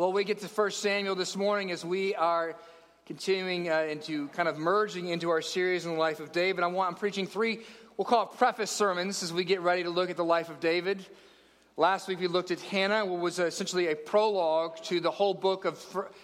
Well, we get to 1 Samuel this morning as we are continuing uh, into kind of merging into our series in the life of David. I want, I'm preaching three, we'll call it preface sermons as we get ready to look at the life of David. Last week we looked at Hannah, what was essentially a prologue to the whole book of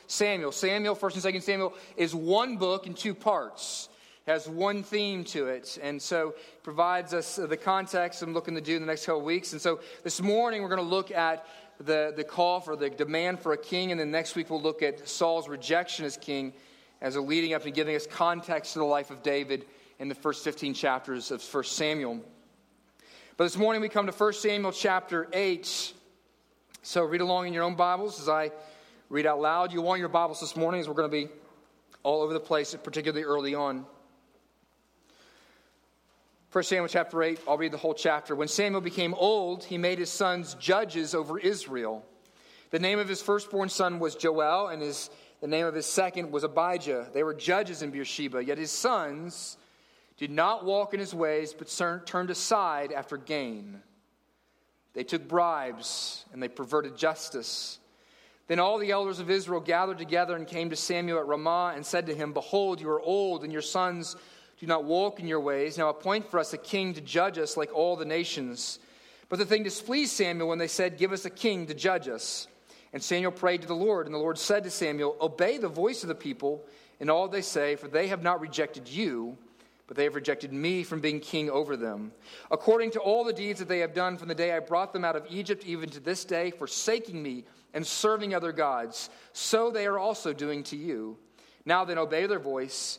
Samuel. Samuel, 1st and 2nd Samuel, is one book in two parts has one theme to it. And so provides us the context I'm looking to do in the next couple weeks. And so this morning we're going to look at the, the call for the demand for a king. And then next week we'll look at Saul's rejection as king as a leading up and giving us context to the life of David in the first 15 chapters of 1 Samuel. But this morning we come to 1 Samuel chapter 8. So read along in your own Bibles as I read out loud. You want your Bibles this morning as we're going to be all over the place, particularly early on. 1 Samuel chapter 8, I'll read the whole chapter. When Samuel became old, he made his sons judges over Israel. The name of his firstborn son was Joel, and his, the name of his second was Abijah. They were judges in Beersheba, yet his sons did not walk in his ways, but turned aside after gain. They took bribes, and they perverted justice. Then all the elders of Israel gathered together and came to Samuel at Ramah and said to him, Behold, you are old, and your sons do not walk in your ways. Now appoint for us a king to judge us like all the nations. But the thing displeased Samuel when they said, Give us a king to judge us. And Samuel prayed to the Lord, and the Lord said to Samuel, Obey the voice of the people in all they say, for they have not rejected you, but they have rejected me from being king over them. According to all the deeds that they have done from the day I brought them out of Egypt, even to this day, forsaking me and serving other gods, so they are also doing to you. Now then, obey their voice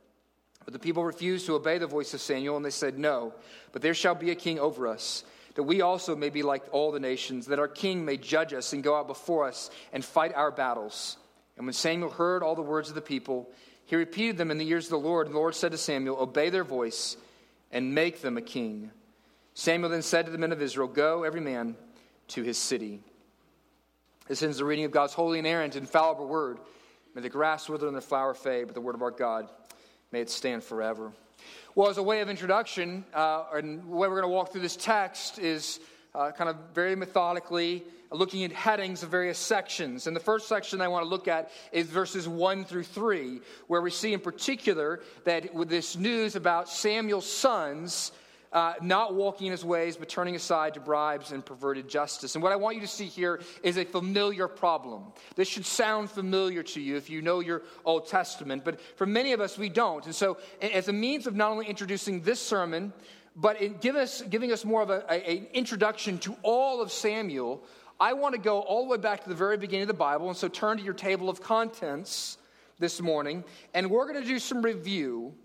But the people refused to obey the voice of Samuel, and they said, No, but there shall be a king over us, that we also may be like all the nations, that our king may judge us and go out before us and fight our battles. And when Samuel heard all the words of the people, he repeated them in the ears of the Lord. And the Lord said to Samuel, Obey their voice and make them a king. Samuel then said to the men of Israel, Go, every man, to his city. This ends the reading of God's holy, inerrant, infallible word. May the grass wither and the flower fade, but the word of our God May it stand forever. Well, as a way of introduction, uh, and the way we're going to walk through this text is uh, kind of very methodically looking at headings of various sections. And the first section I want to look at is verses 1 through 3, where we see in particular that with this news about Samuel's sons uh, not walking in his ways, but turning aside to bribes and perverted justice. And what I want you to see here is a familiar problem. This should sound familiar to you if you know your Old Testament, but for many of us, we don't. And so, as a means of not only introducing this sermon, but in give us, giving us more of an introduction to all of Samuel, I want to go all the way back to the very beginning of the Bible. And so, turn to your table of contents this morning, and we're going to do some review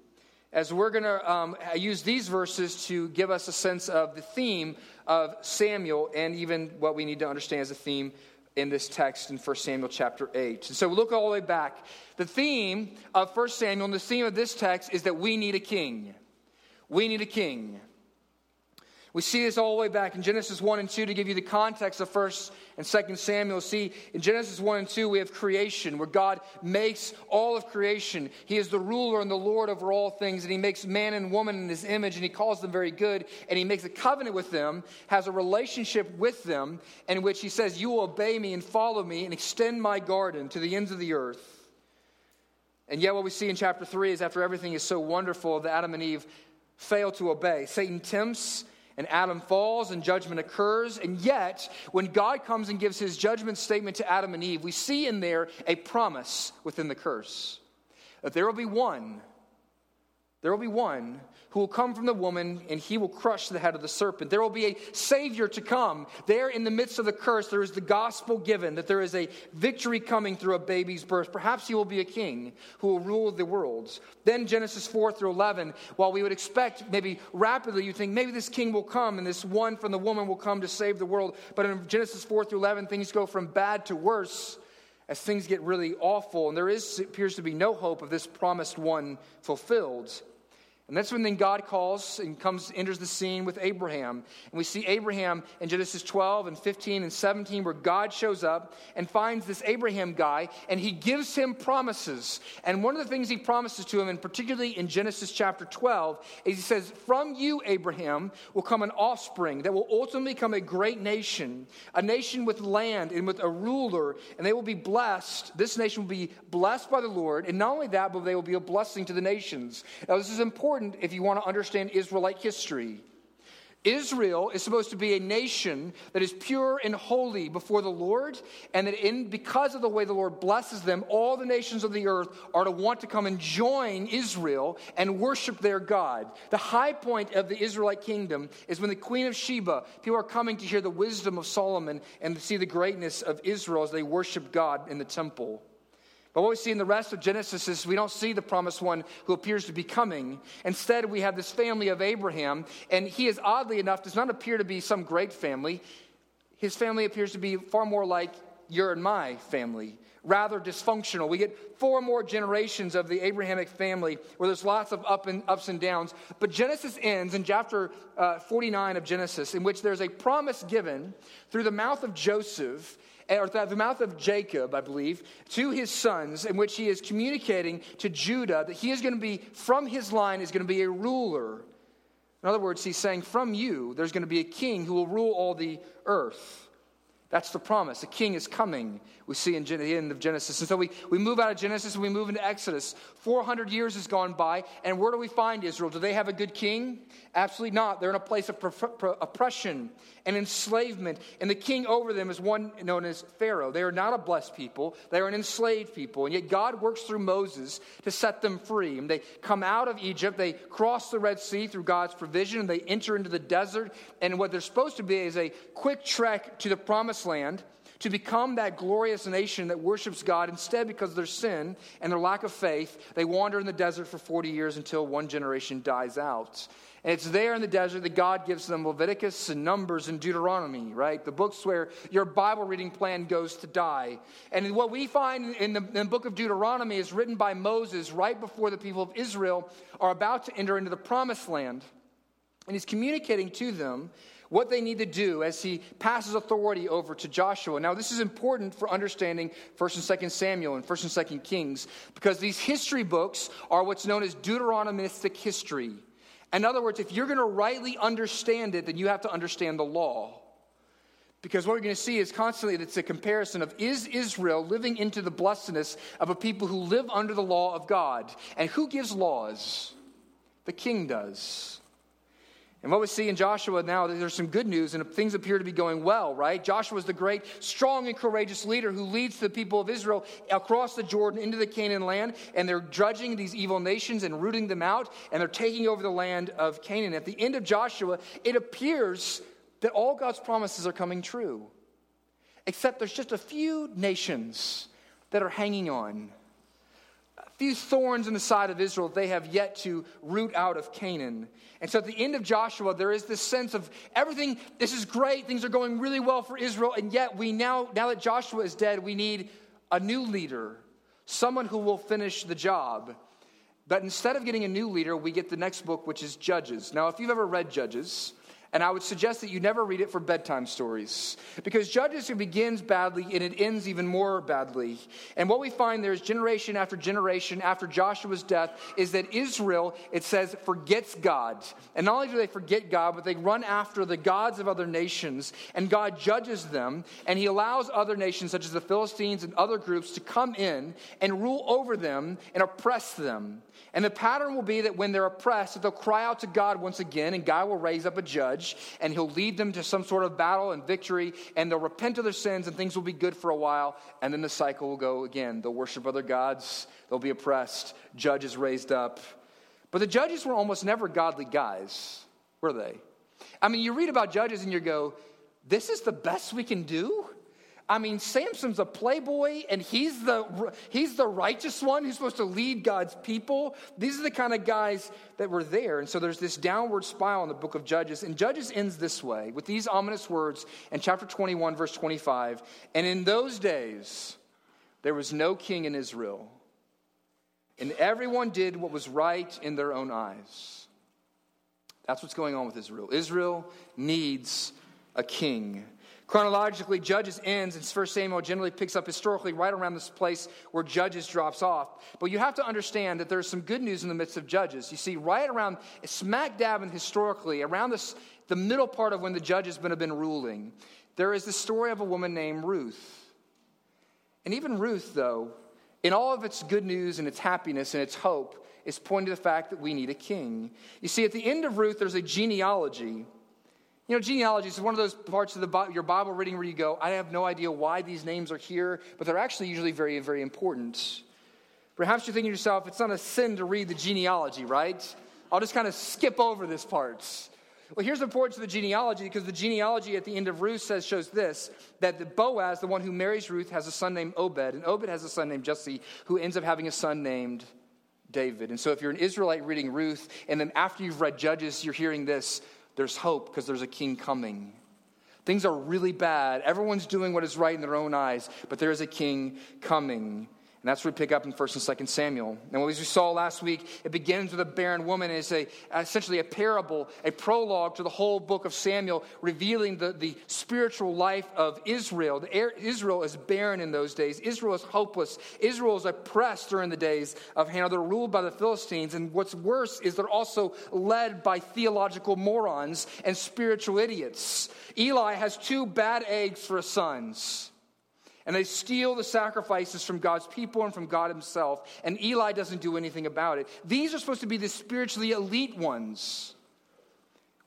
as we're going to um, use these verses to give us a sense of the theme of Samuel and even what we need to understand as a theme in this text in 1 Samuel chapter 8. And so we look all the way back. The theme of 1 Samuel and the theme of this text is that we need a king. We need a king. We see this all the way back in Genesis 1 and 2 to give you the context of 1st and 2nd Samuel. See, in Genesis 1 and 2, we have creation, where God makes all of creation. He is the ruler and the Lord over all things, and He makes man and woman in His image, and He calls them very good, and He makes a covenant with them, has a relationship with them, in which He says, You will obey me and follow me and extend my garden to the ends of the earth. And yet, what we see in chapter 3 is after everything is so wonderful that Adam and Eve fail to obey. Satan tempts and Adam falls and judgment occurs. And yet, when God comes and gives his judgment statement to Adam and Eve, we see in there a promise within the curse that there will be one there will be one who will come from the woman, and he will crush the head of the serpent. There will be a Savior to come. There, in the midst of the curse, there is the gospel given that there is a victory coming through a baby's birth. Perhaps he will be a king who will rule the worlds. Then, Genesis 4 through 11, while we would expect maybe rapidly, you think maybe this king will come and this one from the woman will come to save the world. But in Genesis 4 through 11, things go from bad to worse as things get really awful, and there is, appears to be no hope of this promised one fulfilled. And that's when then God calls and comes, enters the scene with Abraham. And we see Abraham in Genesis 12 and 15 and 17, where God shows up and finds this Abraham guy, and he gives him promises. And one of the things he promises to him, and particularly in Genesis chapter 12, is he says, From you, Abraham, will come an offspring that will ultimately become a great nation, a nation with land and with a ruler, and they will be blessed. This nation will be blessed by the Lord. And not only that, but they will be a blessing to the nations. Now, this is important important if you want to understand Israelite history. Israel is supposed to be a nation that is pure and holy before the Lord, and that in, because of the way the Lord blesses them, all the nations of the earth are to want to come and join Israel and worship their God. The high point of the Israelite kingdom is when the Queen of Sheba, people are coming to hear the wisdom of Solomon and to see the greatness of Israel as they worship God in the temple. But what we see in the rest of Genesis is we don't see the promised one who appears to be coming. Instead, we have this family of Abraham, and he is oddly enough, does not appear to be some great family. His family appears to be far more like your and my family, rather dysfunctional. We get four more generations of the Abrahamic family where there's lots of up and, ups and downs. But Genesis ends in chapter uh, 49 of Genesis, in which there's a promise given through the mouth of Joseph Eh, or the mouth of Jacob, I believe, to his sons, in which he is communicating to Judah that he is going to be, from his line, is going to be a ruler. In other words, he's saying, from you, there's going to be a king who will rule all the earth. That's the promise. A king is coming, we see in the end of Genesis. And so we, we move out of Genesis and we move into Exodus. 400 years has gone by, and where do we find Israel? Do they have a good king? Absolutely not. They're in a place of oppression and enslavement, and the king over them is one known as Pharaoh. They are not a blessed people, they are an enslaved people. And yet God works through Moses to set them free. And they come out of Egypt, they cross the Red Sea through God's provision, and they enter into the desert. And what they're supposed to be is a quick trek to the promised land to become that glorious nation that worships God. Instead, because of their sin and their lack of faith, they wander in the desert for 40 years until one generation dies out. And it's there in the desert that God gives them Leviticus and Numbers and Deuteronomy, right? The books where your Bible reading plan goes to die. And what we find in the, in the book of Deuteronomy is written by Moses right before the people of Israel are about to enter into the promised land. And he's communicating to them what they need to do as he passes authority over to Joshua. Now, this is important for understanding 1st and 2nd Samuel and 1st and 2nd Kings because these history books are what's known as Deuteronomistic history. In other words, if you're going to rightly understand it, then you have to understand the law. Because what we're going to see is constantly it's a comparison of is Israel living into the blessedness of a people who live under the law of God? And who gives laws? The king does. And what we see in Joshua now, is there's some good news and things appear to be going well, right? Joshua is the great, strong, and courageous leader who leads the people of Israel across the Jordan into the Canaan land, and they're judging these evil nations and rooting them out, and they're taking over the land of Canaan. At the end of Joshua, it appears that all God's promises are coming true, except there's just a few nations that are hanging on few thorns in the side of Israel they have yet to root out of Canaan. And so at the end of Joshua, there is this sense of everything, this is great, things are going really well for Israel, and yet we now, now that Joshua is dead, we need a new leader, someone who will finish the job. But instead of getting a new leader, we get the next book, which is Judges. Now, if you've ever read Judges, and I would suggest that you never read it for bedtime stories because Judges begins badly and it ends even more badly. And what we find there is generation after generation after Joshua's death is that Israel, it says, forgets God. And not only do they forget God, but they run after the gods of other nations and God judges them and he allows other nations such as the Philistines and other groups to come in and rule over them and oppress them. And the pattern will be that when they're oppressed, they'll cry out to God once again, and God will raise up a judge, and he'll lead them to some sort of battle and victory, and they'll repent of their sins, and things will be good for a while, and then the cycle will go again. They'll worship other gods, they'll be oppressed, judge is raised up. But the judges were almost never godly guys, were they? I mean, you read about judges and you go, this is the best we can do? I mean, Samson's a playboy and he's the, he's the righteous one who's supposed to lead God's people. These are the kind of guys that were there. And so there's this downward spiral in the book of Judges. And Judges ends this way with these ominous words in chapter 21, verse 25. And in those days, there was no king in Israel, and everyone did what was right in their own eyes. That's what's going on with Israel. Israel needs a king. Chronologically, Judges ends, and 1 Samuel generally picks up historically right around this place where Judges drops off. But you have to understand that there's some good news in the midst of Judges. You see, right around, smack dab and historically, around this, the middle part of when the Judges have been ruling, there is the story of a woman named Ruth. And even Ruth, though, in all of its good news and its happiness and its hope, is pointing to the fact that we need a king. You see, at the end of Ruth, there's a genealogy you know, genealogy is one of those parts of the, your Bible reading where you go, I have no idea why these names are here, but they're actually usually very, very important. Perhaps you're thinking to yourself, it's not a sin to read the genealogy, right? I'll just kind of skip over this part. Well, here's the importance of the genealogy because the genealogy at the end of Ruth says shows this that the Boaz, the one who marries Ruth, has a son named Obed, and Obed has a son named Jesse, who ends up having a son named David. And so, if you're an Israelite reading Ruth, and then after you've read Judges, you're hearing this there's hope because there's a king coming. Things are really bad. Everyone's doing what is right in their own eyes, but there is a king coming. And that's where we pick up in 1st and 2nd Samuel. And as we saw last week, it begins with a barren woman. It's a, essentially a parable, a prologue to the whole book of Samuel, revealing the, the spiritual life of Israel. The, Israel is barren in those days. Israel is hopeless. Israel is oppressed during the days of Hannah. They're ruled by the Philistines. And what's worse is they're also led by theological morons and spiritual idiots. Eli has two bad eggs for his sons and they steal the sacrifices from God's people and from God Himself, and Eli doesn't do anything about it. These are supposed to be the spiritually elite ones.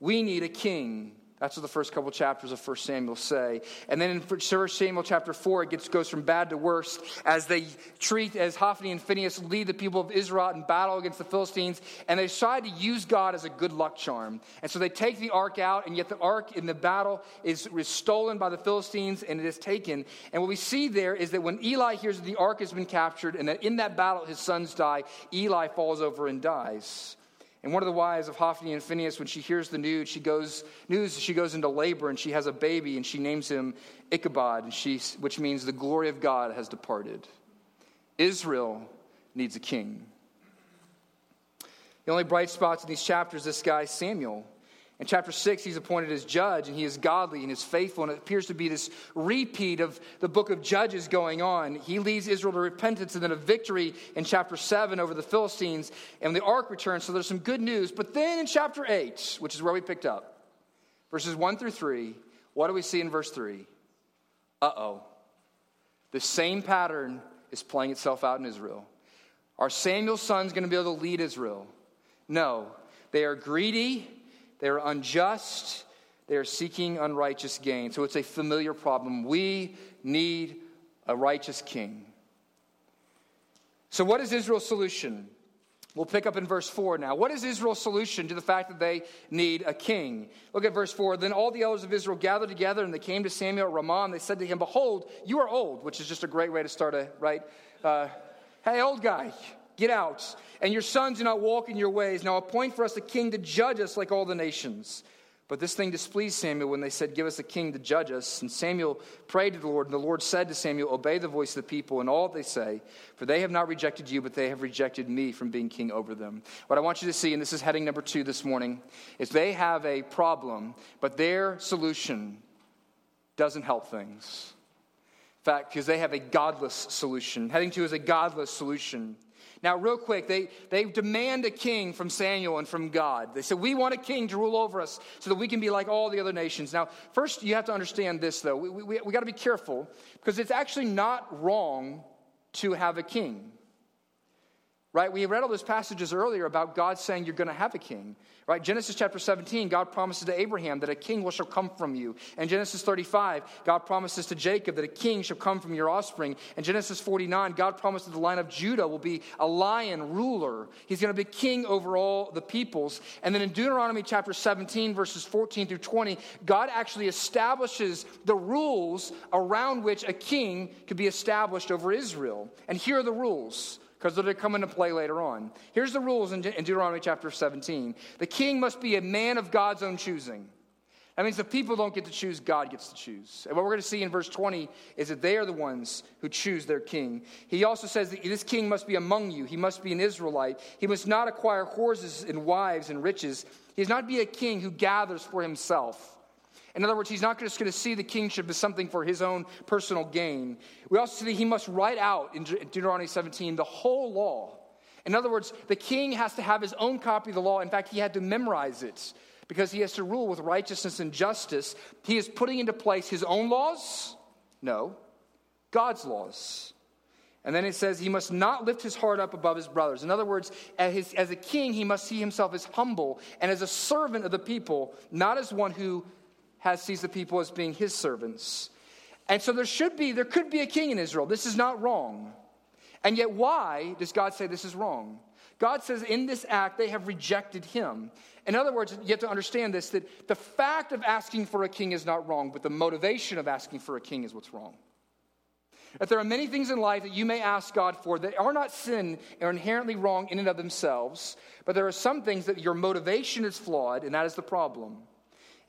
We need a king. That's what the first couple chapters of 1 Samuel say. And then in 1 Samuel chapter 4, it gets, goes from bad to worse as they treat, as Hophni and Phinehas lead the people of Israel in battle against the Philistines, and they decide to use God as a good luck charm. And so they take the ark out, and yet the ark in the battle is, is stolen by the Philistines and it is taken. And what we see there is that when Eli hears that the ark has been captured and that in that battle his sons die, Eli falls over and dies. And one of the wives of Hophni and Phinehas, when she hears the news, she goes news she goes into labor and she has a baby and she names him Ichabod, and she, which means the glory of God has departed. Israel needs a king. The only bright spots in these chapters, this guy Samuel. In chapter 6, he's appointed as judge, and he is godly and is faithful, and it appears to be this repeat of the book of Judges going on. He leads Israel to repentance and then a victory in chapter 7 over the Philistines, and the ark returns, so there's some good news. But then in chapter 8, which is where we picked up, verses 1 through 3, what do we see in verse 3? Uh oh. The same pattern is playing itself out in Israel. Are Samuel's sons going to be able to lead Israel? No. They are greedy they are unjust. They are seeking unrighteous gain. So it's a familiar problem. We need a righteous king. So, what is Israel's solution? We'll pick up in verse 4 now. What is Israel's solution to the fact that they need a king? Look at verse 4. Then all the elders of Israel gathered together and they came to Samuel at Ramah and they said to him, Behold, you are old, which is just a great way to start a, right? Uh, hey, old guy, Get out. And your sons do not walk in your ways. Now appoint for us a king to judge us like all the nations. But this thing displeased Samuel when they said, Give us a king to judge us. And Samuel prayed to the Lord, and the Lord said to Samuel, Obey the voice of the people and all they say, for they have not rejected you, but they have rejected me from being king over them. What I want you to see, and this is heading number two this morning, is they have a problem, but their solution doesn't help things. In fact, because they have a godless solution. Heading two is a godless solution. Now, real quick, they, they demand a king from Samuel and from God. They said, We want a king to rule over us so that we can be like all the other nations. Now, first, you have to understand this, though. We, we, we got to be careful because it's actually not wrong to have a king. Right? We read all those passages earlier about God saying you're going to have a king. Right? Genesis chapter 17, God promises to Abraham that a king will shall come from you. And Genesis 35, God promises to Jacob that a king shall come from your offspring. And Genesis 49, God promises the line of Judah will be a lion ruler. He's going to be king over all the peoples. And then in Deuteronomy chapter 17, verses 14 through 20, God actually establishes the rules around which a king could be established over Israel. And here are the rules because they'll come into play later on. Here's the rules in, De- in Deuteronomy chapter 17 the king must be a man of God's own choosing. That means the people don't get to choose, God gets to choose. And what we're going to see in verse 20 is that they are the ones who choose their king. He also says that this king must be among you. He must be an Israelite. He must not acquire horses and wives and riches. He must not be a king who gathers for himself. In other words, he's not just going to see the kingship as something for his own personal gain. We also see he must write out in Deuteronomy 17 the whole law. In other words, the king has to have his own copy of the law. In fact, he had to memorize it because he has to rule with righteousness and justice. He is putting into place his own laws? No, God's laws. And then it says he must not lift his heart up above his brothers. In other words, as, his, as a king, he must see himself as humble and as a servant of the people, not as one who has sees the people as being his servants. And so there should be, there could be a king in Israel. This is not wrong. And yet, why does God say this is wrong? God says in this act they have rejected him. In other words, you have to understand this that the fact of asking for a king is not wrong, but the motivation of asking for a king is what's wrong. That there are many things in life that you may ask God for that are not sin or inherently wrong in and of themselves, but there are some things that your motivation is flawed, and that is the problem.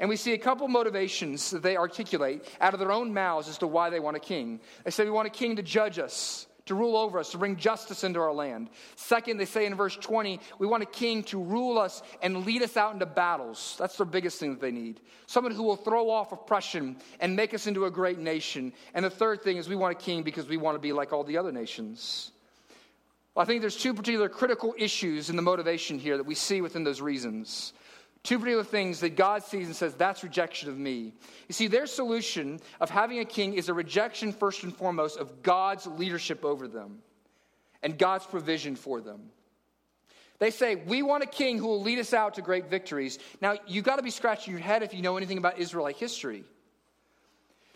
And we see a couple motivations that they articulate out of their own mouths as to why they want a king. They say, We want a king to judge us, to rule over us, to bring justice into our land. Second, they say in verse 20, We want a king to rule us and lead us out into battles. That's their biggest thing that they need. Someone who will throw off oppression and make us into a great nation. And the third thing is, we want a king because we want to be like all the other nations. Well, I think there's two particular critical issues in the motivation here that we see within those reasons. Two particular things that God sees and says, that's rejection of me. You see, their solution of having a king is a rejection, first and foremost, of God's leadership over them and God's provision for them. They say, We want a king who will lead us out to great victories. Now, you've got to be scratching your head if you know anything about Israelite history.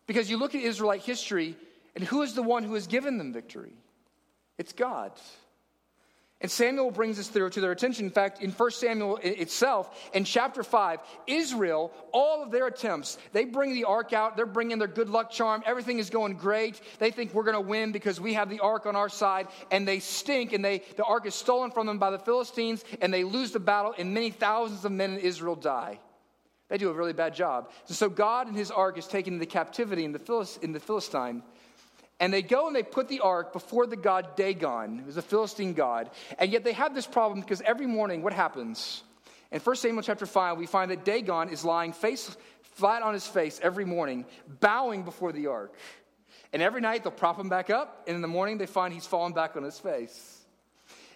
Because you look at Israelite history, and who is the one who has given them victory? It's God. And Samuel brings this through to their attention. In fact, in 1 Samuel itself, in chapter 5, Israel, all of their attempts, they bring the ark out, they're bringing their good luck charm, everything is going great. They think we're going to win because we have the ark on our side, and they stink, and they, the ark is stolen from them by the Philistines, and they lose the battle, and many thousands of men in Israel die. They do a really bad job. So God and his ark is taken into captivity in the, Philist- in the Philistine. And they go and they put the ark before the god Dagon, who's a Philistine god. And yet they have this problem because every morning, what happens? In 1 Samuel chapter 5, we find that Dagon is lying face flat on his face every morning, bowing before the ark. And every night they'll prop him back up, and in the morning they find he's fallen back on his face.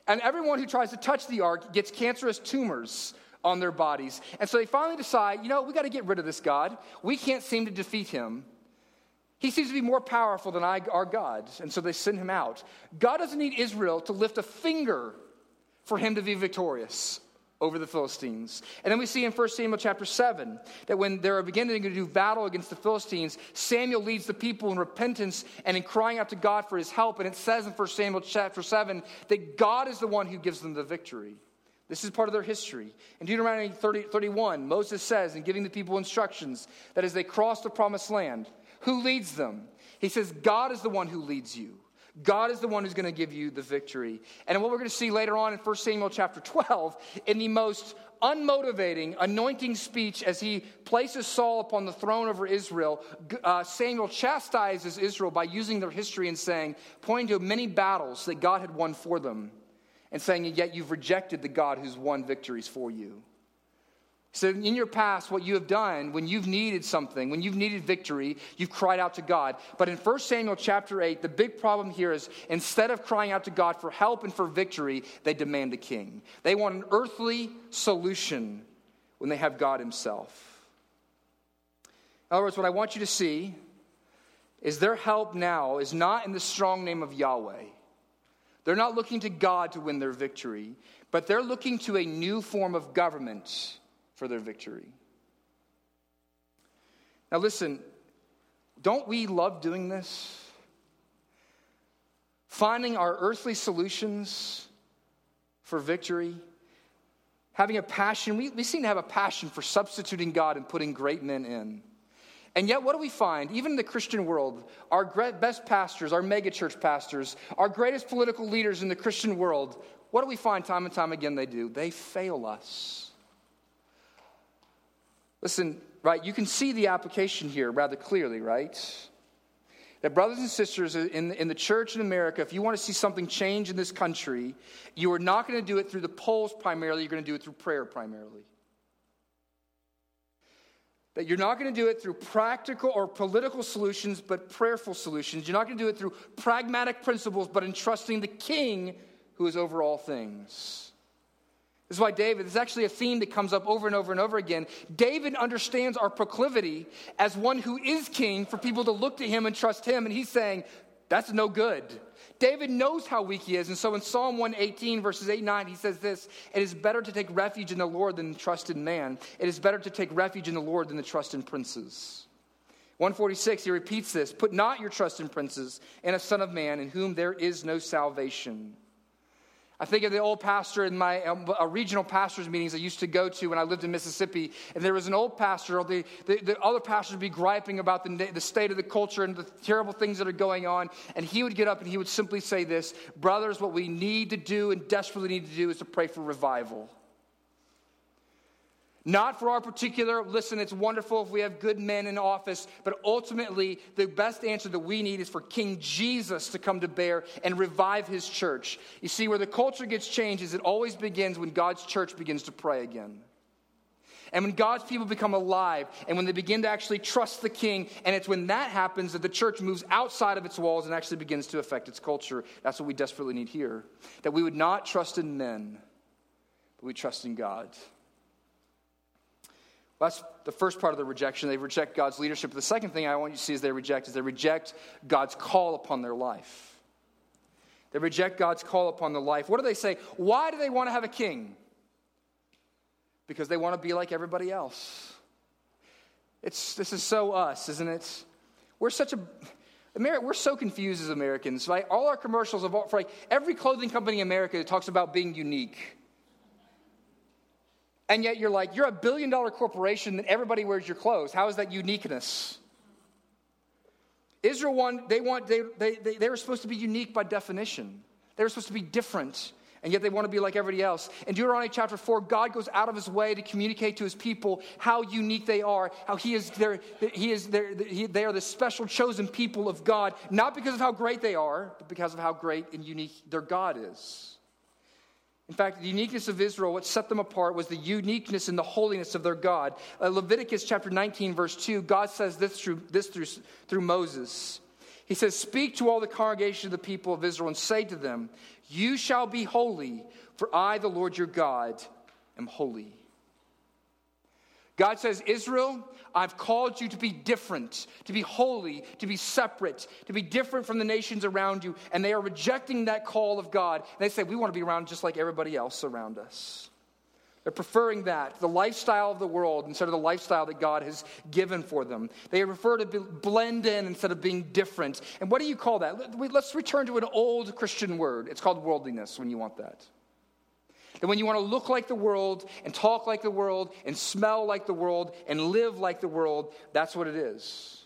And everyone who tries to touch the ark gets cancerous tumors on their bodies. And so they finally decide, you know, we got to get rid of this God. We can't seem to defeat him. He seems to be more powerful than our God, and so they send him out. God doesn't need Israel to lift a finger for him to be victorious over the Philistines. And then we see in 1 Samuel chapter 7 that when they're beginning to do battle against the Philistines, Samuel leads the people in repentance and in crying out to God for his help. And it says in 1 Samuel chapter 7 that God is the one who gives them the victory. This is part of their history. In Deuteronomy 30, 31, Moses says, in giving the people instructions, that as they cross the promised land, who leads them? He says, God is the one who leads you. God is the one who's going to give you the victory. And what we're going to see later on in 1 Samuel chapter 12, in the most unmotivating, anointing speech as he places Saul upon the throne over Israel, uh, Samuel chastises Israel by using their history and saying, pointing to many battles that God had won for them, and saying, Yet you've rejected the God who's won victories for you. So, in your past, what you have done when you've needed something, when you've needed victory, you've cried out to God. But in 1 Samuel chapter 8, the big problem here is instead of crying out to God for help and for victory, they demand a king. They want an earthly solution when they have God Himself. In other words, what I want you to see is their help now is not in the strong name of Yahweh. They're not looking to God to win their victory, but they're looking to a new form of government for their victory. Now, listen, don't we love doing this? Finding our earthly solutions for victory, having a passion. We, we seem to have a passion for substituting God and putting great men in. And yet, what do we find? Even in the Christian world, our best pastors, our megachurch pastors, our greatest political leaders in the Christian world, what do we find time and time again they do? They fail us. Listen, right, you can see the application here rather clearly, right? That, brothers and sisters in, in the church in America, if you want to see something change in this country, you are not going to do it through the polls primarily, you're going to do it through prayer primarily. That you're not going to do it through practical or political solutions, but prayerful solutions. You're not going to do it through pragmatic principles, but in trusting the King who is over all things. This is why David, this is actually a theme that comes up over and over and over again. David understands our proclivity as one who is king for people to look to him and trust him. And he's saying, that's no good. David knows how weak he is. And so in Psalm 118, verses 8 9, he says this It is better to take refuge in the Lord than trust in man. It is better to take refuge in the Lord than to trust in princes. 146, he repeats this Put not your trust in princes and a son of man in whom there is no salvation. I think of the old pastor in my uh, regional pastors' meetings I used to go to when I lived in Mississippi. And there was an old pastor, the, the, the other pastors would be griping about the, the state of the culture and the terrible things that are going on. And he would get up and he would simply say this Brothers, what we need to do and desperately need to do is to pray for revival. Not for our particular, listen, it's wonderful if we have good men in office, but ultimately, the best answer that we need is for King Jesus to come to bear and revive his church. You see, where the culture gets changed is it always begins when God's church begins to pray again. And when God's people become alive and when they begin to actually trust the king, and it's when that happens that the church moves outside of its walls and actually begins to affect its culture. That's what we desperately need here. That we would not trust in men, but we trust in God. That's the first part of the rejection. They reject God's leadership. The second thing I want you to see is they reject is they reject God's call upon their life. They reject God's call upon their life. What do they say? Why do they want to have a king? Because they want to be like everybody else. It's, this is so us, isn't it? We're such a we're so confused as Americans. Right? All our commercials of all, for like every clothing company in America talks about being unique. And yet you're like, you're a billion dollar corporation that everybody wears your clothes. How is that uniqueness? Israel want, they want, they, they, they, they were supposed to be unique by definition. They were supposed to be different, and yet they want to be like everybody else. In Deuteronomy chapter 4, God goes out of his way to communicate to his people how unique they are, how he is their, he is their, he, they are the special chosen people of God, not because of how great they are, but because of how great and unique their God is. In fact, the uniqueness of Israel, what set them apart, was the uniqueness and the holiness of their God. Uh, Leviticus chapter 19, verse 2, God says this through, this through, through Moses. He says, Speak to all the congregation of the people of Israel and say to them, You shall be holy, for I, the Lord your God, am holy. God says, Israel, I've called you to be different, to be holy, to be separate, to be different from the nations around you. And they are rejecting that call of God. And they say, We want to be around just like everybody else around us. They're preferring that, the lifestyle of the world, instead of the lifestyle that God has given for them. They prefer to blend in instead of being different. And what do you call that? Let's return to an old Christian word. It's called worldliness when you want that. That when you want to look like the world and talk like the world and smell like the world and live like the world, that's what it is.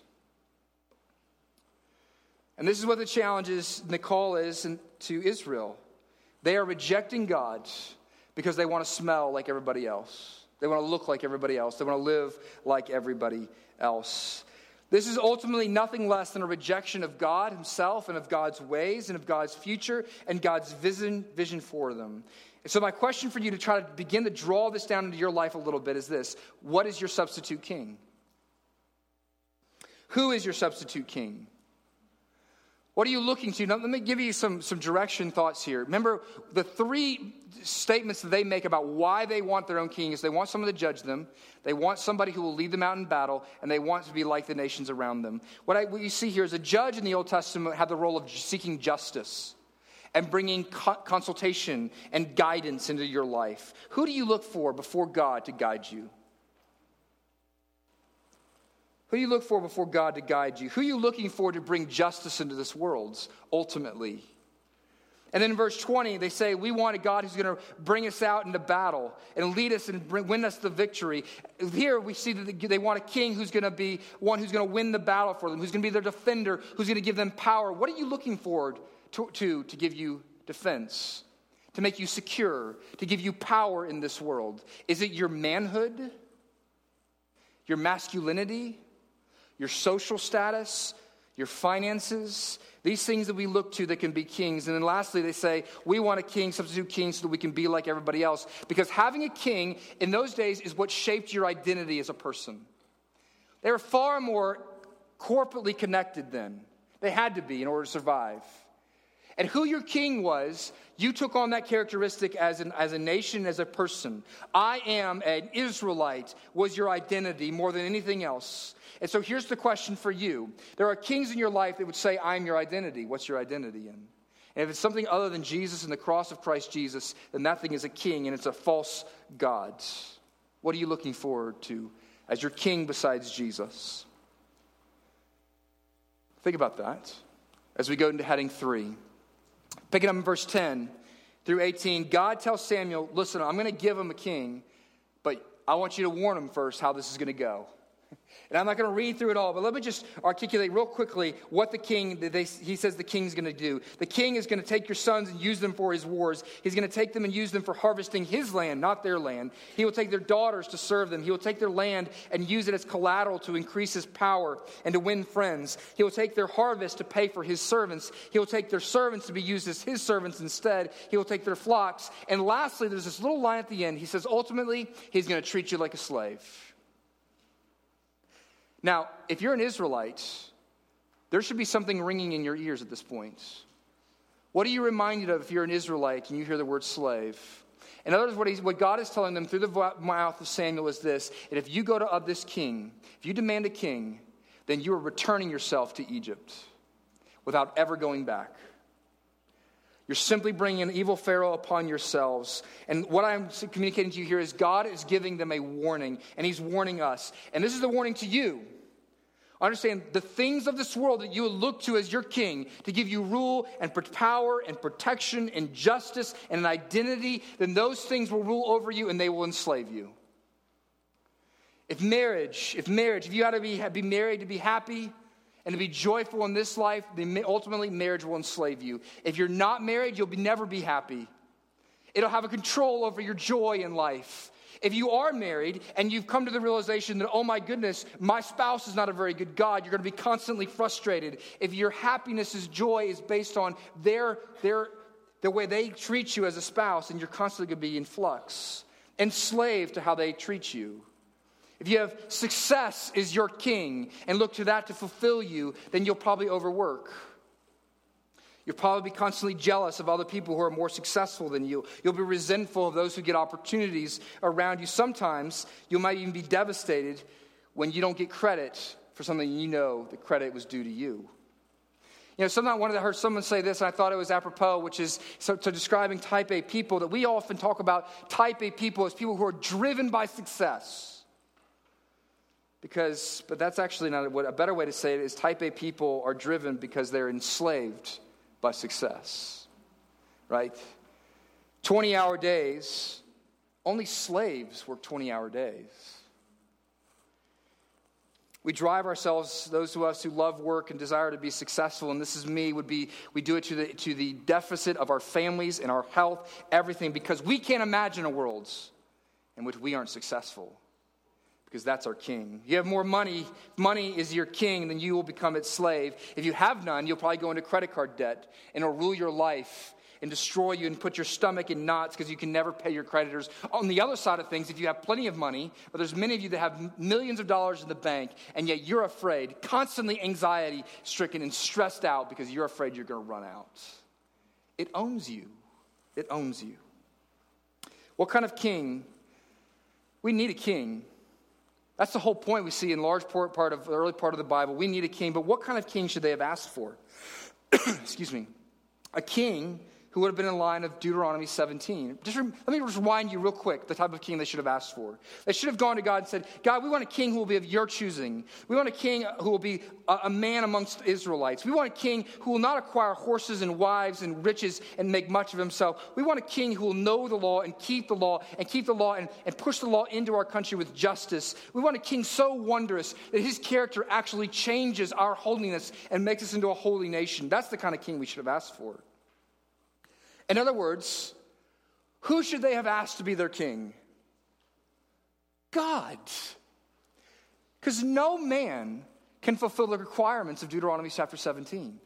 And this is what the challenge is, call is to Israel. They are rejecting God because they want to smell like everybody else. They want to look like everybody else. They want to live like everybody else. This is ultimately nothing less than a rejection of God Himself and of God's ways and of God's future and God's vision, vision for them. And so, my question for you to try to begin to draw this down into your life a little bit is this What is your substitute king? Who is your substitute king? What are you looking to? Now, let me give you some, some direction thoughts here. Remember, the three statements that they make about why they want their own king is they want someone to judge them, they want somebody who will lead them out in battle, and they want to be like the nations around them. What, I, what you see here is a judge in the Old Testament had the role of seeking justice. And bringing consultation and guidance into your life? Who do you look for before God to guide you? Who do you look for before God to guide you? Who are you looking for to bring justice into this world, ultimately? And then in verse 20, they say, We want a God who's going to bring us out into battle and lead us and bring, win us the victory. Here we see that they want a king who's going to be one who's going to win the battle for them, who's going to be their defender, who's going to give them power. What are you looking forward to, to, to give you defense, to make you secure, to give you power in this world? Is it your manhood, your masculinity, your social status, your finances, these things that we look to that can be kings. And then lastly, they say, we want a king, substitute king, so that we can be like everybody else. Because having a king in those days is what shaped your identity as a person. They were far more corporately connected then. They had to be in order to survive. And who your king was, you took on that characteristic as, an, as a nation, as a person. I am an Israelite was your identity more than anything else. And so here's the question for you there are kings in your life that would say, I'm your identity. What's your identity in? And if it's something other than Jesus and the cross of Christ Jesus, then that thing is a king and it's a false God. What are you looking forward to as your king besides Jesus? Think about that as we go into heading three. Picking up in verse 10 through 18, God tells Samuel, Listen, I'm going to give him a king, but I want you to warn him first how this is going to go. And I'm not going to read through it all, but let me just articulate real quickly what the king, they, he says the king's going to do. The king is going to take your sons and use them for his wars. He's going to take them and use them for harvesting his land, not their land. He will take their daughters to serve them. He will take their land and use it as collateral to increase his power and to win friends. He will take their harvest to pay for his servants. He will take their servants to be used as his servants instead. He will take their flocks. And lastly, there's this little line at the end. He says, ultimately, he's going to treat you like a slave. Now, if you're an Israelite, there should be something ringing in your ears at this point. What are you reminded of if you're an Israelite and you hear the word slave? In other words, what, what God is telling them through the mouth of Samuel is this that if you go to of this king, if you demand a king, then you are returning yourself to Egypt without ever going back. You're simply bringing an evil Pharaoh upon yourselves. And what I'm communicating to you here is God is giving them a warning, and He's warning us. And this is the warning to you Understand the things of this world that you look to as your king to give you rule and power and protection and justice and an identity, then those things will rule over you and they will enslave you. If marriage, if marriage, if you got to be, be married to be happy and to be joyful in this life, ultimately marriage will enslave you. If you're not married, you'll be, never be happy. It'll have a control over your joy in life. If you are married and you've come to the realization that, oh my goodness, my spouse is not a very good God, you're going to be constantly frustrated. If your happiness is joy is based on their, their, the way they treat you as a spouse, and you're constantly going to be in flux, enslaved to how they treat you. If you have success is your king and look to that to fulfill you, then you'll probably overwork. You'll probably be constantly jealous of other people who are more successful than you. You'll be resentful of those who get opportunities around you. Sometimes you might even be devastated when you don't get credit for something you know the credit was due to you. You know, sometimes I wanted to hear someone say this, and I thought it was apropos, which is so, to describing type A people, that we often talk about type A people as people who are driven by success. Because, but that's actually not a, a better way to say it is type A people are driven because they're enslaved by success, right? 20 hour days, only slaves work 20 hour days. We drive ourselves, those of us who love work and desire to be successful, and this is me, would be we do it to the, to the deficit of our families and our health, everything, because we can't imagine a world in which we aren't successful because that's our king. You have more money, money is your king, then you will become its slave. If you have none, you'll probably go into credit card debt and it'll rule your life and destroy you and put your stomach in knots because you can never pay your creditors. On the other side of things, if you have plenty of money, but there's many of you that have millions of dollars in the bank, and yet you're afraid, constantly anxiety stricken and stressed out because you're afraid you're going to run out. It owns you. It owns you. What kind of king? We need a king that's the whole point we see in large part of the early part of the Bible. We need a king, but what kind of king should they have asked for? Excuse me. A king who would have been in line of Deuteronomy 17. Just let me just remind you real quick the type of king they should have asked for. They should have gone to God and said, God, we want a king who will be of your choosing. We want a king who will be a, a man amongst Israelites. We want a king who will not acquire horses and wives and riches and make much of himself. We want a king who will know the law and keep the law and keep the law and, and push the law into our country with justice. We want a king so wondrous that his character actually changes our holiness and makes us into a holy nation. That's the kind of king we should have asked for. In other words, who should they have asked to be their king? God. Because no man can fulfill the requirements of Deuteronomy chapter 17.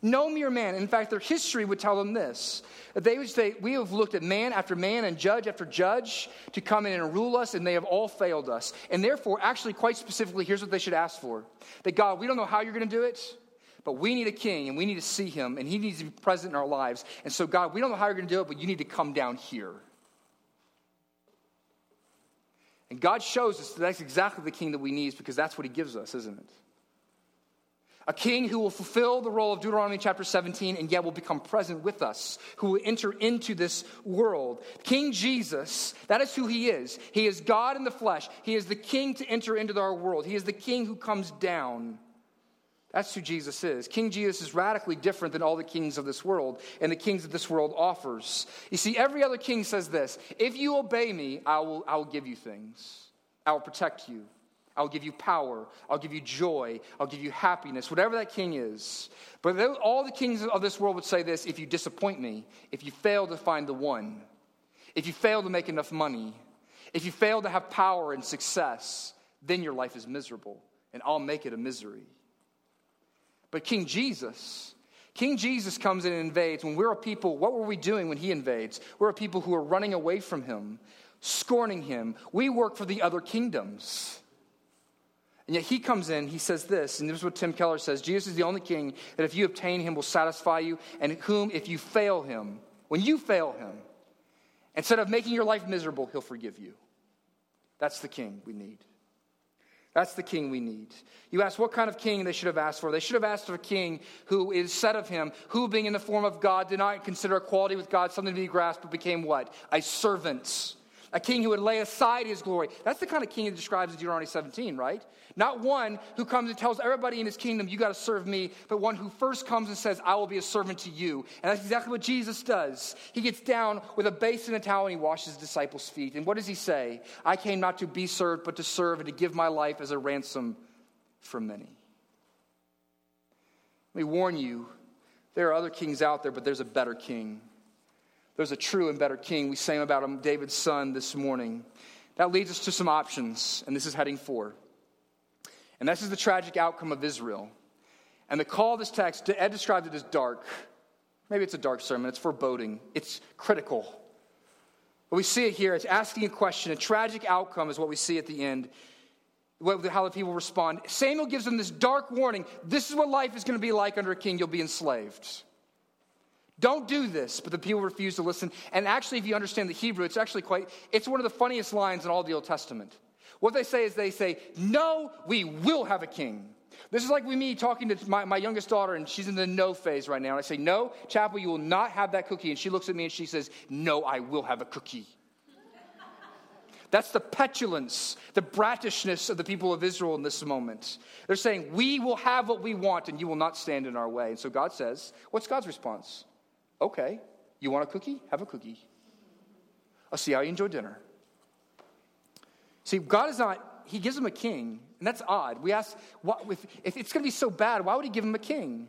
No mere man. In fact, their history would tell them this. They would say, We have looked at man after man and judge after judge to come in and rule us, and they have all failed us. And therefore, actually, quite specifically, here's what they should ask for that God, we don't know how you're going to do it, but we need a king and we need to see him and he needs to be present in our lives. And so, God, we don't know how you're going to do it, but you need to come down here. And God shows us that that's exactly the king that we need because that's what he gives us, isn't it? A king who will fulfill the role of Deuteronomy chapter 17 and yet will become present with us, who will enter into this world. King Jesus, that is who he is. He is God in the flesh. He is the king to enter into our world. He is the king who comes down. That's who Jesus is. King Jesus is radically different than all the kings of this world and the kings that this world offers. You see, every other king says this If you obey me, I will, I will give you things, I will protect you. I'll give you power. I'll give you joy. I'll give you happiness, whatever that king is. But all the kings of this world would say this if you disappoint me, if you fail to find the one, if you fail to make enough money, if you fail to have power and success, then your life is miserable, and I'll make it a misery. But King Jesus, King Jesus comes in and invades. When we're a people, what were we doing when he invades? We're a people who are running away from him, scorning him. We work for the other kingdoms. And yet he comes in, he says this, and this is what Tim Keller says Jesus is the only king that if you obtain him will satisfy you, and whom, if you fail him, when you fail him, instead of making your life miserable, he'll forgive you. That's the king we need. That's the king we need. You ask what kind of king they should have asked for. They should have asked for a king who is said of him, who being in the form of God did not consider equality with God something to be grasped, but became what? A servant a king who would lay aside his glory. That's the kind of king he describes in Deuteronomy 17, right? Not one who comes and tells everybody in his kingdom, you got to serve me, but one who first comes and says, I will be a servant to you. And that's exactly what Jesus does. He gets down with a basin and a towel and he washes his disciples' feet. And what does he say? I came not to be served, but to serve and to give my life as a ransom for many. Let me warn you, there are other kings out there, but there's a better king. There's a true and better king. We sang about him, David's son, this morning. That leads us to some options, and this is heading four. And this is the tragic outcome of Israel. And the call of this text, Ed described it as dark. Maybe it's a dark sermon, it's foreboding, it's critical. But we see it here. It's asking a question. A tragic outcome is what we see at the end, how the people respond. Samuel gives them this dark warning this is what life is going to be like under a king. You'll be enslaved. Don't do this. But the people refuse to listen. And actually, if you understand the Hebrew, it's actually quite, it's one of the funniest lines in all the Old Testament. What they say is they say, No, we will have a king. This is like me talking to my, my youngest daughter, and she's in the no phase right now. And I say, No, Chapel, you will not have that cookie. And she looks at me and she says, No, I will have a cookie. That's the petulance, the brattishness of the people of Israel in this moment. They're saying, We will have what we want, and you will not stand in our way. And so God says, What's God's response? Okay, you want a cookie? Have a cookie. I'll see how you enjoy dinner. See, God is not, He gives him a king, and that's odd. We ask, what, if, if it's going to be so bad, why would He give him a king?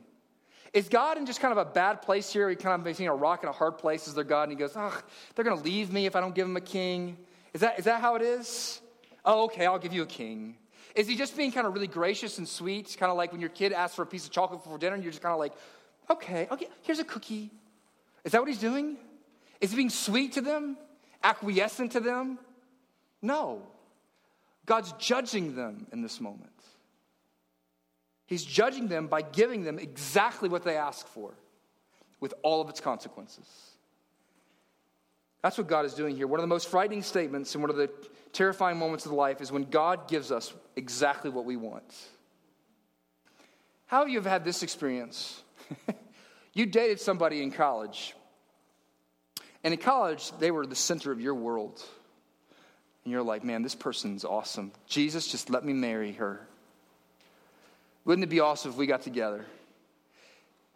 Is God in just kind of a bad place here? He kind of between a rock and a hard place as their God, and He goes, ugh, they're going to leave me if I don't give them a king. Is that, is that how it is? Oh, okay, I'll give you a king. Is he just being kind of really gracious and sweet? Kind of like when your kid asks for a piece of chocolate for dinner and you're just kind of like, okay, okay, here's a cookie. Is that what he's doing? Is he being sweet to them? Acquiescent to them? No. God's judging them in this moment. He's judging them by giving them exactly what they ask for with all of its consequences. That's what God is doing here. One of the most frightening statements and one of the terrifying moments of life is when God gives us exactly what we want. How have you had this experience? You dated somebody in college, and in college, they were the center of your world. And you're like, man, this person's awesome. Jesus, just let me marry her. Wouldn't it be awesome if we got together?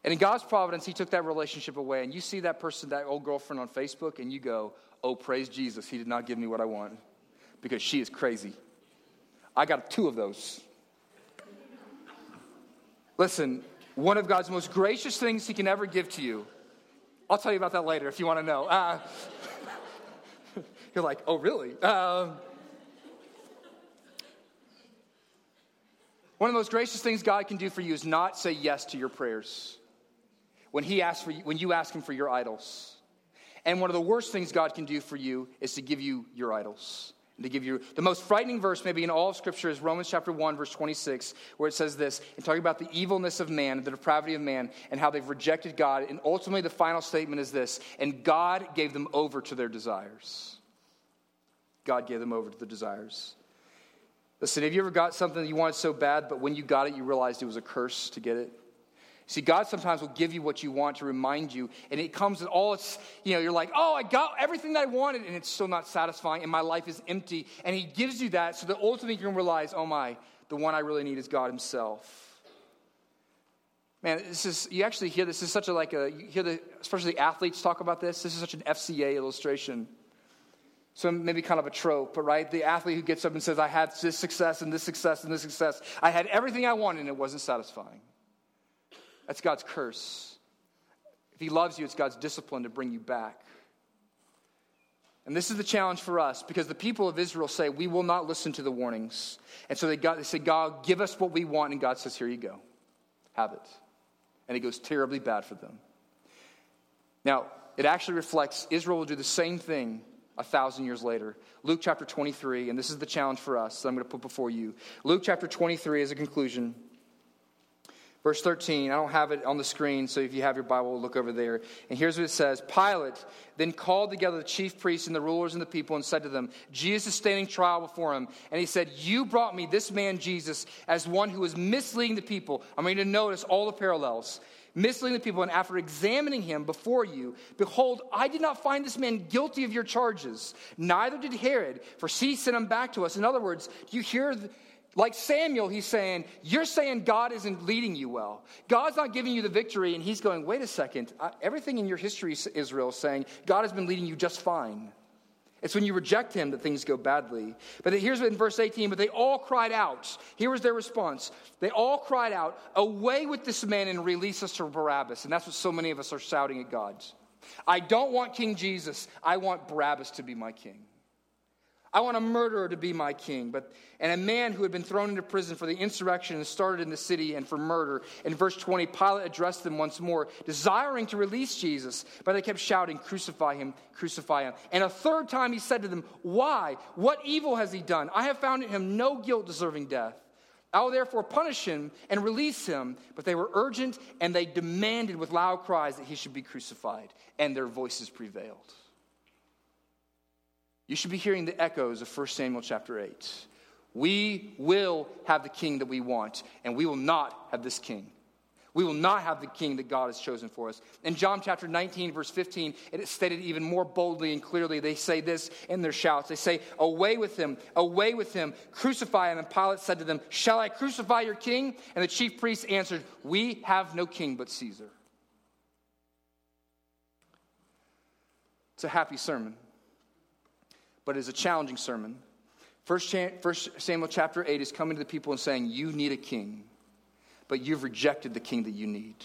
And in God's providence, He took that relationship away. And you see that person, that old girlfriend on Facebook, and you go, oh, praise Jesus. He did not give me what I want because she is crazy. I got two of those. Listen, one of God's most gracious things He can ever give to you. I'll tell you about that later if you want to know. Uh, you're like, oh, really? Uh, one of the most gracious things God can do for you is not say yes to your prayers when, he asks for you, when you ask Him for your idols. And one of the worst things God can do for you is to give you your idols and to give you the most frightening verse, maybe in all of Scripture, is Romans chapter 1, verse 26, where it says this, and talking about the evilness of man, the depravity of man, and how they've rejected God. And ultimately, the final statement is this and God gave them over to their desires. God gave them over to the desires. Listen, have you ever got something that you wanted so bad, but when you got it, you realized it was a curse to get it? See, God sometimes will give you what you want to remind you, and it comes with all its, you know, you're like, oh, I got everything that I wanted, and it's still not satisfying, and my life is empty. And He gives you that so that ultimately you can realize, oh my, the one I really need is God Himself. Man, this is, you actually hear this, this is such a, like a, you hear the, especially athletes talk about this, this is such an FCA illustration. So maybe kind of a trope, but right? The athlete who gets up and says, I had this success and this success and this success. I had everything I wanted and it wasn't satisfying. That's God's curse. If He loves you, it's God's discipline to bring you back. And this is the challenge for us because the people of Israel say, We will not listen to the warnings. And so they, got, they say, God, give us what we want. And God says, Here you go. Have it. And it goes terribly bad for them. Now, it actually reflects Israel will do the same thing a thousand years later. Luke chapter 23, and this is the challenge for us that I'm going to put before you. Luke chapter 23 is a conclusion. Verse 13, I don't have it on the screen, so if you have your Bible, look over there. And here's what it says Pilate then called together the chief priests and the rulers and the people and said to them, Jesus is standing trial before him. And he said, You brought me this man Jesus as one who was misleading the people. I'm going to notice all the parallels. Misleading the people, and after examining him before you, behold, I did not find this man guilty of your charges. Neither did Herod, for he sent him back to us. In other words, do you hear. The, like Samuel, he's saying, You're saying God isn't leading you well. God's not giving you the victory. And he's going, Wait a second. Everything in your history, Israel, is saying God has been leading you just fine. It's when you reject him that things go badly. But here's in verse 18, but they all cried out. Here was their response. They all cried out, Away with this man and release us to Barabbas. And that's what so many of us are shouting at God. I don't want King Jesus. I want Barabbas to be my king. I want a murderer to be my king. But, and a man who had been thrown into prison for the insurrection and started in the city and for murder. In verse 20, Pilate addressed them once more, desiring to release Jesus. But they kept shouting, Crucify him, crucify him. And a third time he said to them, Why? What evil has he done? I have found in him no guilt deserving death. I will therefore punish him and release him. But they were urgent and they demanded with loud cries that he should be crucified. And their voices prevailed. You should be hearing the echoes of 1 Samuel chapter 8. We will have the king that we want, and we will not have this king. We will not have the king that God has chosen for us. In John chapter 19, verse 15, it is stated even more boldly and clearly. They say this in their shouts. They say, Away with him, away with him, crucify him. And Pilate said to them, Shall I crucify your king? And the chief priests answered, We have no king but Caesar. It's a happy sermon but it's a challenging sermon. First, First Samuel chapter 8 is coming to the people and saying, You need a king, but you've rejected the king that you need.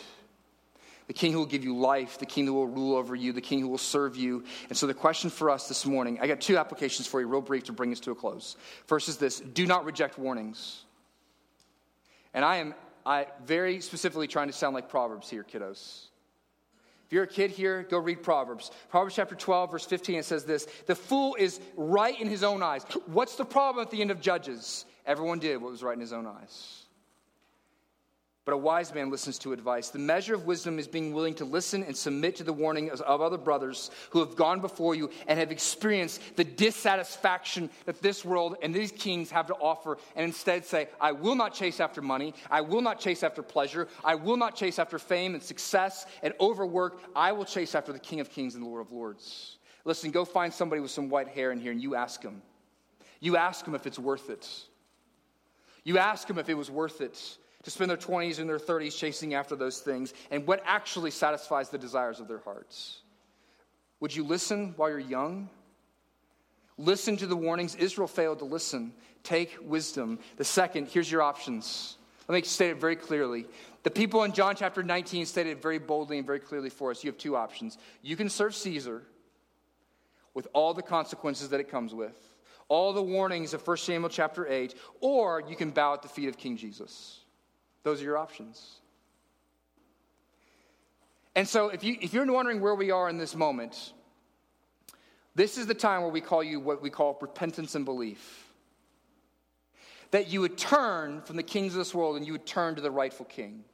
The king who will give you life, the king who will rule over you, the king who will serve you. And so, the question for us this morning I got two applications for you, real brief, to bring us to a close. First is this do not reject warnings. And I am I very specifically trying to sound like Proverbs here, kiddos. If you're a kid here, go read Proverbs. Proverbs chapter 12, verse 15, it says this The fool is right in his own eyes. What's the problem at the end of Judges? Everyone did what was right in his own eyes. But a wise man listens to advice. The measure of wisdom is being willing to listen and submit to the warning of other brothers who have gone before you and have experienced the dissatisfaction that this world and these kings have to offer, and instead say, I will not chase after money. I will not chase after pleasure. I will not chase after fame and success and overwork. I will chase after the King of Kings and the Lord of Lords. Listen, go find somebody with some white hair in here and you ask him. You ask him if it's worth it. You ask him if it was worth it to spend their 20s and their 30s chasing after those things and what actually satisfies the desires of their hearts. Would you listen while you're young? Listen to the warnings. Israel failed to listen. Take wisdom. The second, here's your options. Let me state it very clearly. The people in John chapter 19 stated very boldly and very clearly for us. You have two options. You can serve Caesar with all the consequences that it comes with, all the warnings of 1 Samuel chapter 8, or you can bow at the feet of King Jesus. Those are your options. And so, if, you, if you're wondering where we are in this moment, this is the time where we call you what we call repentance and belief. That you would turn from the kings of this world and you would turn to the rightful king.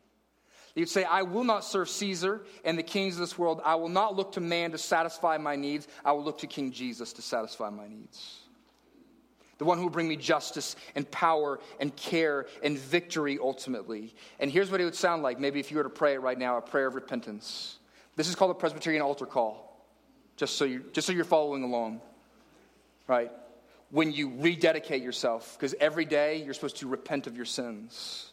You'd say, I will not serve Caesar and the kings of this world. I will not look to man to satisfy my needs. I will look to King Jesus to satisfy my needs the one who will bring me justice and power and care and victory ultimately. And here's what it would sound like maybe if you were to pray it right now a prayer of repentance. This is called a Presbyterian altar call, just so, you, just so you're following along, right? When you rededicate yourself, because every day you're supposed to repent of your sins.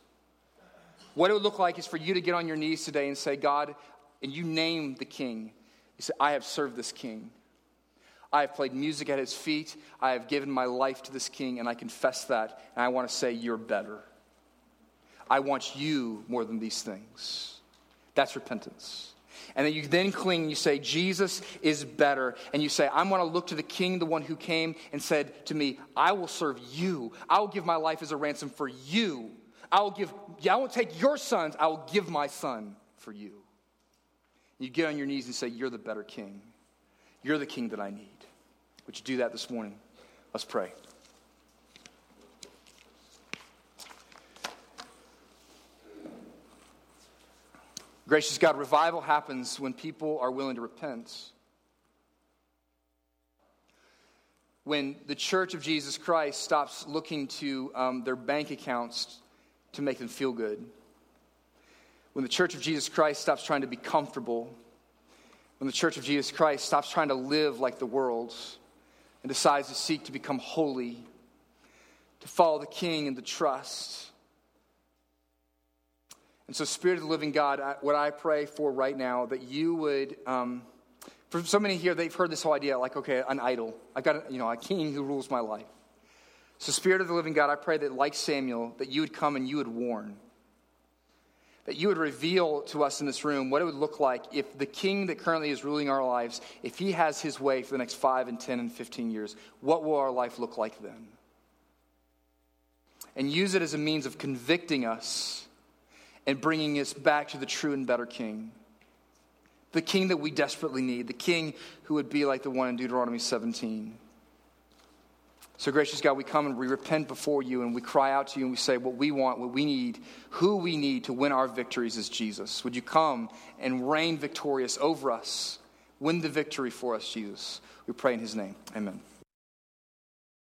What it would look like is for you to get on your knees today and say, God, and you name the king. You say, I have served this king. I have played music at his feet. I have given my life to this king, and I confess that. And I want to say, You're better. I want you more than these things. That's repentance. And then you then cling and you say, Jesus is better. And you say, I want to look to the king, the one who came and said to me, I will serve you. I will give my life as a ransom for you. I will give, I won't take your sons, I will give my son for you. You get on your knees and say, You're the better king. You're the king that I need. Would you do that this morning? Let's pray. Gracious God, revival happens when people are willing to repent. When the church of Jesus Christ stops looking to um, their bank accounts to make them feel good. When the church of Jesus Christ stops trying to be comfortable. When the church of Jesus Christ stops trying to live like the world and decides to seek to become holy, to follow the King and to trust. And so, Spirit of the living God, what I pray for right now, that you would, um, for so many here, they've heard this whole idea like, okay, an idol. I've got, you know, a king who rules my life. So, Spirit of the living God, I pray that, like Samuel, that you would come and you would warn that you would reveal to us in this room what it would look like if the king that currently is ruling our lives, if he has his way for the next 5 and 10 and 15 years, what will our life look like then? And use it as a means of convicting us and bringing us back to the true and better king. The king that we desperately need, the king who would be like the one in Deuteronomy 17. So, gracious God, we come and we repent before you and we cry out to you and we say what we want, what we need, who we need to win our victories is Jesus. Would you come and reign victorious over us? Win the victory for us, Jesus. We pray in his name. Amen.